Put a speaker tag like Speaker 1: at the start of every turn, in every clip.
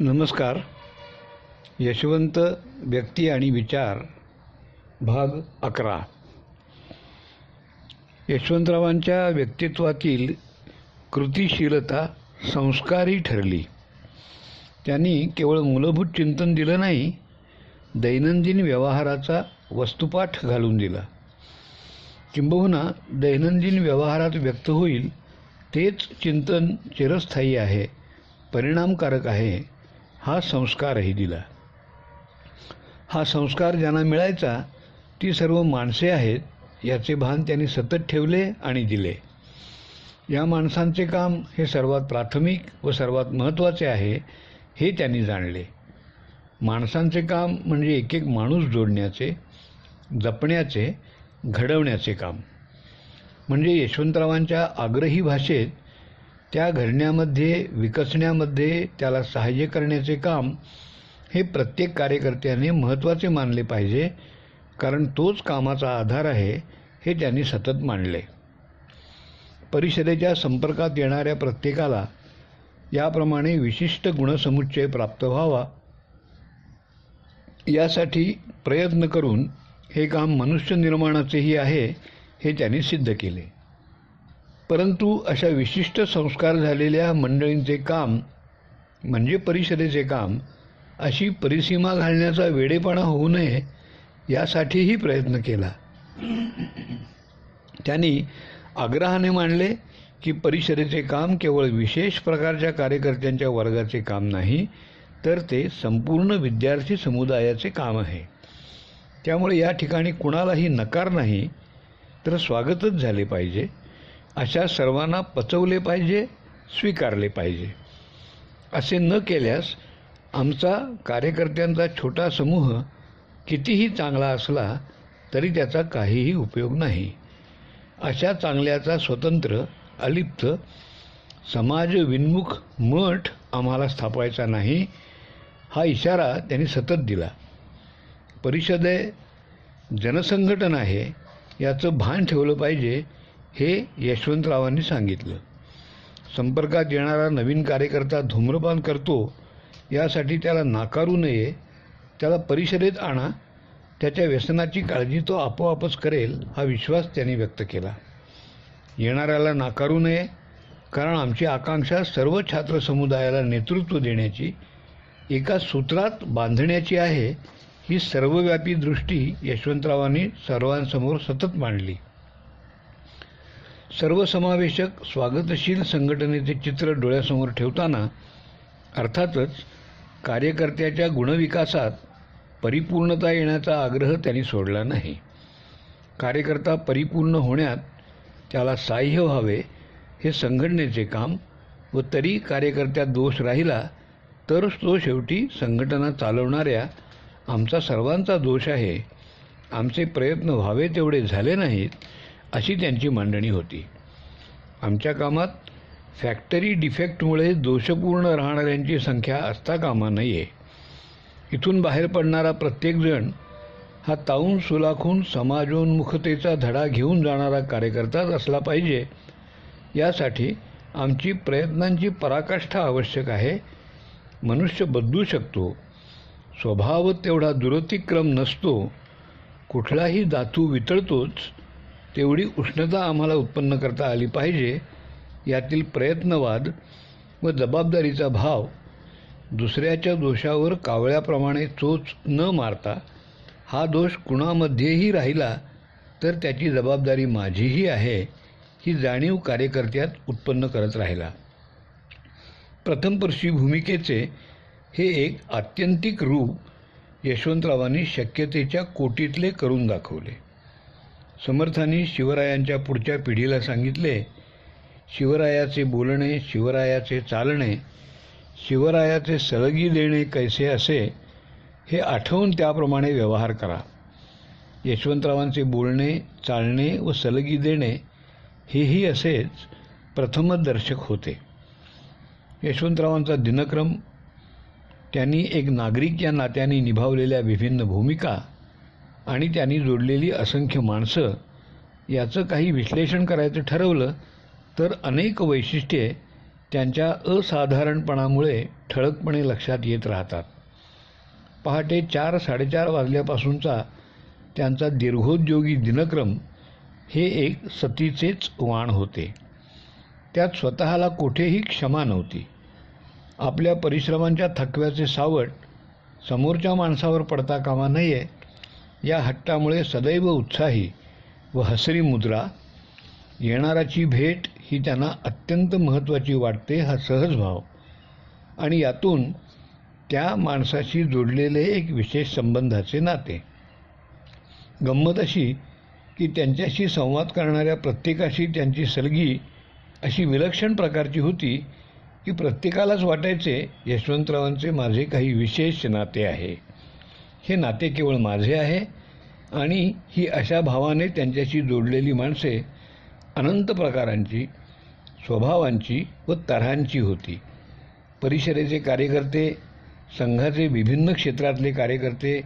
Speaker 1: नमस्कार. यशवंत व्यक्ती आणि विचार भाग अकरा. यशवंतरावांच्या व्यक्तित्वातील कृतिशीलता संस्कारी ठरली. त्यांनी केवळ मूलभूत चिंतन दिलं नाही दैनंदिन व्यवहाराचा वस्तुपाठ घालून दिला. किंबहुना दैनंदिन व्यवहारात व्यक्त होईल तेच चिंतन चिरस्थायी आहे परिणामकारक आहे. हा संस्कारही दिला. हा संस्कार ज्यांना मिळायचा ती सर्व माणसे आहेत याचे भान त्यांनी सतत ठेवले आणि दिले. या माणसांचे काम हे सर्वात प्राथमिक व सर्वात महत्त्वाचे आहे हे त्यांनी जाणले. माणसांचे काम म्हणजे एक एक माणूस जोडण्याचे जपण्याचे घडवण्याचे काम. म्हणजे यशवंतरावांच्या आग्रही भाषेत त्या घडण्यामध्ये विकसण्यामध्ये त्याला सहाय्य करण्याचे काम हे प्रत्येक कार्यकर्त्याने महत्त्वाचे मानले पाहिजे कारण तोच कामाचा आधार आहे हे त्यांनी सतत मांडले. परिषदेच्या संपर्कात येणाऱ्या प्रत्येकाला याप्रमाणे विशिष्ट गुणसमुच्चय प्राप्त व्हावा. यासाठी प्रयत्न करून हे काम मनुष्य निर्माणाचेही आहे हे त्यांनी सिद्ध केले. परंतु अशा विशिष्ट संस्कार झालेल्या मंडळींचे काम म्हणजे परिषदेचे काम अशी परिसीमा घालण्याचा वेडेपणा होऊ नये यासाठीही प्रयत्न केला. त्यांनी आग्रहाने मांडले की परिषदेचे काम केवळ विशेष प्रकारच्या कार्यकर्त्यांच्या वर्गाचे काम नाही तर ते संपूर्ण विद्यार्थी समुदायाचे काम आहे. त्यामुळे या ठिकाणी कुणालाही नकार नाही तर स्वागतच झाले पाहिजे. अशा सर्वांना पचवले पाहिजे स्वीकारले पाहिजे. असे न केल्यास आमचा कार्यकर्त्यांचा छोटा समूह कितीही चांगला असला तरी त्याचा काहीही उपयोग नाही. अशा चांगल्याचा स्वतंत्र अलिप्त समाज विन्मुख मठ आम्हाला स्थापायचा नाही हा इशारा त्यांनी सतत दिला. परिषद जनसंघटन आहे याचं भान ठेवलं पाहिजे हे यशवंतरावांनी सांगितलं. संपर्कात येणारा नवीन कार्यकर्ता धूम्रपान करतो यासाठी त्याला नाकारू नये त्याला परिषदेत आणा त्याच्या व्यसनाची काळजी तो आपोआपच करेल हा विश्वास त्यांनी व्यक्त केला. येणाऱ्याला नाकारू नये कारण आमची आकांक्षा सर्व छात्र समुदायाला नेतृत्व देण्याची एका सूत्रात बांधण्याची आहे ही सर्वव्यापी दृष्टी यशवंतरावांनी सर्वांसमोर सतत मांडली. सर्वसमावेशक स्वागतशील संघटनेचे चित्र डोळ्यासमोर ठेवताना अर्थातच कार्यकर्त्याच्या गुणविकासात परिपूर्णता येण्याचा आग्रह त्यांनी सोडला नाही. कार्यकर्ता परिपूर्ण होण्यात त्याला साह्य व्हावे हे संघटनेचे काम व तरी कार्यकर्त्यात दोष राहिला तरच तो शेवटी संघटना चालवणाऱ्या आमचा सर्वांचा दोष आहे. आमचे प्रयत्न व्हावे तेवढे झाले नाहीत अशी त्यांची मांडणी होती. आमच्या कामात फॅक्टरी डिफेक्टमुळे दोषपूर्ण राहणाऱ्यांची संख्या असता कामा नये. इथून बाहेर पडणारा प्रत्येकजण हा ताऊन सुलाखून समाजोन्मुखतेचा धडा घेऊन जाणारा कार्यकर्ताच असला पाहिजे. यासाठी आमची प्रयत्नांची पराकाष्ठा आवश्यक आहे. मनुष्य बदलू शकतो. स्वभाव तेवढा दुरतिक्रम नसतो. कुठलाही धातू वितळतोच. तेवढी उष्णता आम्हाला उत्पन्न करता आली पाहिजे यातील प्रयत्नवाद व जबाबदारीचा भाव दुसऱ्याच्या दोषावर कावळ्याप्रमाणे चोच न मारता हा दोष कुणामध्येही राहिला तर त्याची जबाबदारी माझीही आहे ही जाणीव कार्यकर्त्यात उत्पन्न करत राहिला. प्रथमपर्षी भूमिकेचे हे एक आत्यंतिक रूप यशवंतरावांनी शक्यतेच्या कोटीतले करून दाखवले. समर्थांनी शिवरायांच्या पुढच्या पिढीला सांगितले शिवरायाचे बोलणे शिवरायाचे चालणे शिवरायाचे सलगी देणे कैसे असे हे आठवून त्याप्रमाणे व्यवहार करा. यशवंतरावांचे बोलणे चालणे व सलगी देणे हेही असेच प्रथमदर्शक होते. यशवंतरावांचा दिनक्रम त्यांनी एक नागरिक या नात्याने निभावलेल्या विभिन्न भूमिका आणि त्यांनी जोडलेली असंख्य माणसं याचं काही विश्लेषण करायचं ठरवलं तर अनेक वैशिष्ट्ये त्यांच्या असाधारणपणामुळे ठळकपणे लक्षात येत राहतात. पहाटे चार साडेचार वाजल्यापासूनचा त्यांचा दीर्घोद्योगी दिनक्रम हे एक सतीचेच वाण होते. त्यात स्वतःला कोठेही क्षमा नव्हती. आपल्या परिश्रमांच्या थकव्याचे सावट समोरच्या माणसावर पडता कामा नये या हट्टामुळे सदैव उत्साही व हसरी मुद्रा येणाराची भेट ही त्यांना अत्यंत महत्त्वाची वाटते हा सहज भाव. आणि यातून त्या माणसाशी जोडलेले एक विशेष संबंधाचे नाते. गंमत अशी की त्यांच्याशी संवाद करणाऱ्या प्रत्येकाशी त्यांची सलगी अशी विलक्षण प्रकारची होती की प्रत्येकालाच वाटायचे यशवंतरावांचे माझे काही विशेष नाते आहे. हे नाते केवळ माझे आहे आणि ही अशा भावाने त्यांच्याशी जोडलेली माणसे अनंत प्रकारांची स्वभावांची व तऱ्हांची होती. परिषदेचे कार्यकर्ते संघाचे विभिन्न क्षेत्रातले कार्यकर्ते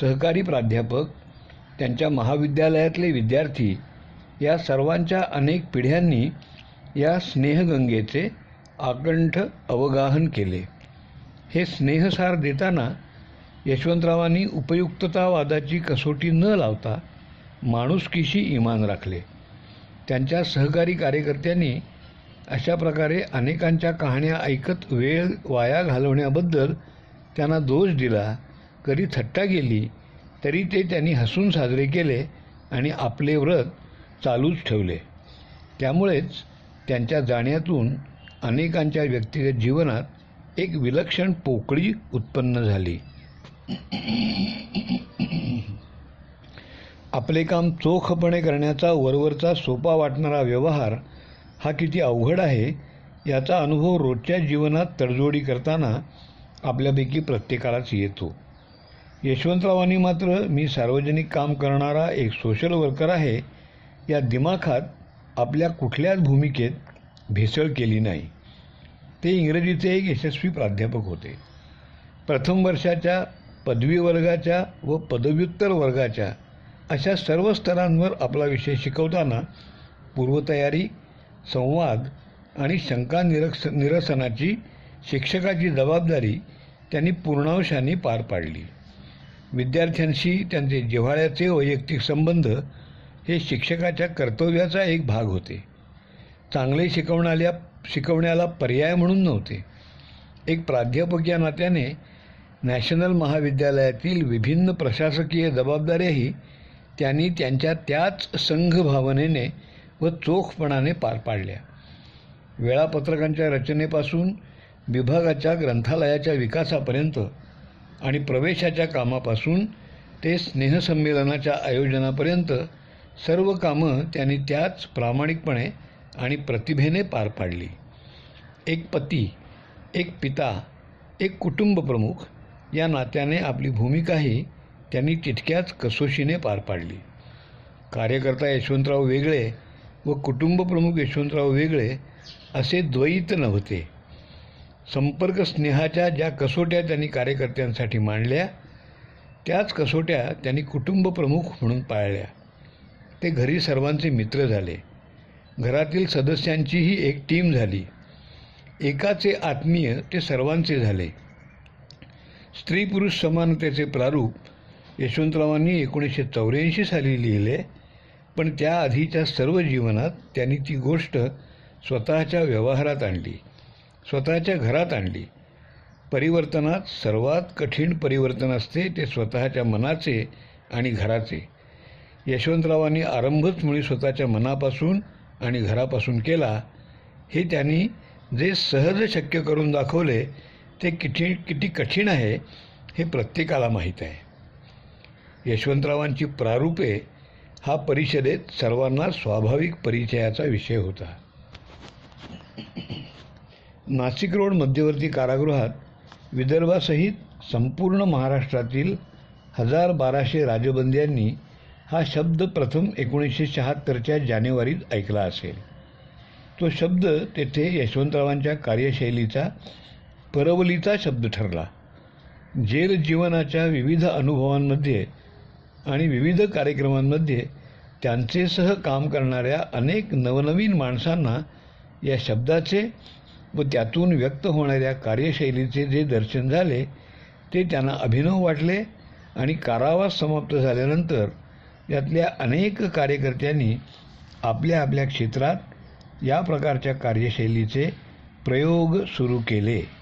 Speaker 1: सहकारी प्राध्यापक त्यांच्या महाविद्यालयातले विद्यार्थी या सर्वांच्या अनेक पिढ्यांनी या स्नेहगंगेचे आकंठ अवगाहन केले. हे स्नेहसार देताना यशवंतरावांनी उपयुक्ततावादाची कसोटी न लावता माणुसकीशी इमान राखले. त्यांच्या सहकारी कार्यकर्त्यांनी अशा प्रकारे अनेकांच्या कहाण्या ऐकत वेळ वाया घालवण्याबद्दल त्यांना दोष दिला. कधी थट्टा गेली तरी ते त्यांनी हसून साजरे केले आणि आपले व्रत चालूच ठेवले. त्यामुळेच त्यांच्या जाण्यातून अनेकांच्या व्यक्तिगत जीवनात एक विलक्षण पोकळी उत्पन्न झाली. आपले काम चोखपणे करण्याचा वरवरचा सोपा वाटणारा व्यवहार हा किती अवघड आहे याचा अनुभव रोजच्या जीवनात तडजोडी करताना आपल्यापैकी प्रत्येकालाच येतो. यशवंतरावांनी मात्र मी सार्वजनिक काम करणारा एक सोशल वर्कर आहे या दिमाखात आपल्या कुठल्याच भूमिकेत भेसळ केली नाही. ते इंग्रजीचे एक यशस्वी प्राध्यापक होते. प्रथम वर्षाच्या पदवी वर्गाच्या व पदव्युत्तर वर्गाच्या अशा सर्व स्तरांवर आपला विषय शिकवताना पूर्वतयारी संवाद आणि शंका निरक्ष निरसनाची शिक्षकाची जबाबदारी त्यांनी पूर्णांशाने पार पाडली. विद्यार्थ्यांशी त्यांचे जिव्हाळ्याचे वैयक्तिक संबंध हे शिक्षकाच्या कर्तव्याचा एक भाग होते. चांगले शिकवणाऱ्या शिकवण्याला पर्याय म्हणून नव्हते. एक प्राध्यापक या नात्याने नॅशनल महाविद्यालयातील विभिन्न प्रशासकीय जबाबदाऱ्याही त्यांनी त्यांच्या त्याच संघभावनेने व चोखपणाने पार पाडल्या. वेळापत्रकांच्या रचनेपासून विभागाच्या ग्रंथालयाच्या विकासापर्यंत आणि प्रवेशाच्या कामापासून ते स्नेहसंमेलनाच्या आयोजनापर्यंत सर्व कामं त्यांनी त्याच प्रामाणिकपणे आणि प्रतिभेने पार पाडली. एक पती एक पिता एक कुटुंबप्रमुख या नात्याने आपली भूमिकाही त्यांनी तितक्याच कसोशीने पार पाडली. कार्यकर्ता यशवंतराव वेगळे व कुटुंबप्रमुख यशवंतराव वेगळे असे द्वैत नव्हते. संपर्क स्नेहाच्या ज्या कसोट्या त्यांनी कार्यकर्त्यांसाठी मांडल्या त्याच कसोट्या त्यांनी कुटुंबप्रमुख म्हणून पाळल्या. ते घरी सर्वांचे मित्र झाले. घरातील सदस्यांचीही एक टीम झाली. एकाचे आत्मीय ते सर्वांचे झाले. स्त्री पुरुष समानतेचे प्रारूप यशवंतरावांनी एकोणीसशे चौऱ्याऐंशी साली लिहिले पण त्याआधीच्या सर्व जीवनात त्यांनी ती गोष्ट स्वतःच्या व्यवहारात आणली स्वतःच्या घरात आणली. परिवर्तनात सर्वात कठीण परिवर्तन असते ते स्वतःच्या मनाचे आणि घराचे. यशवंतरावांनी आरंभच मुळी स्वतःच्या मनापासून आणि घरापासून केला हे त्यांनी जे सहज शक्य करून दाखवले ते किती किती कठीण आहे हे प्रत्येकाला माहीत आहे. यशवंतरावांची प्रारूपे हा परिषदेत सर्वांना स्वाभाविक परिचयाचा विषय होता. नाशिक रोड मध्यवर्ती कारागृहात विदर्भासहित संपूर्ण महाराष्ट्रातील हजार बाराशे राजबंद्यांनी हा शब्द प्रथम एकोणीसशे शहात्तरच्या जानेवारीत ऐकला असेल. तो शब्द तेथे यशवंतरावांच्या कार्यशैलीचा परवलीचा शब्द ठरला. जेल जीवनाच्या विविध अनुभवांमध्ये आणि विविध कार्यक्रमांमध्ये त्यांचेसह काम करणाऱ्या अनेक नवनवीन माणसांना या शब्दाचे व त्यातून व्यक्त होणाऱ्या कार्यशैलीचे जे दर्शन झाले ते त्यांना अभिनव वाटले आणि कारावास समाप्त झाल्यानंतर यातल्या अनेक कार्यकर्त्यांनी आपल्या आपल्या क्षेत्रात या प्रकारच्या कार्यशैलीचे प्रयोग सुरू केले.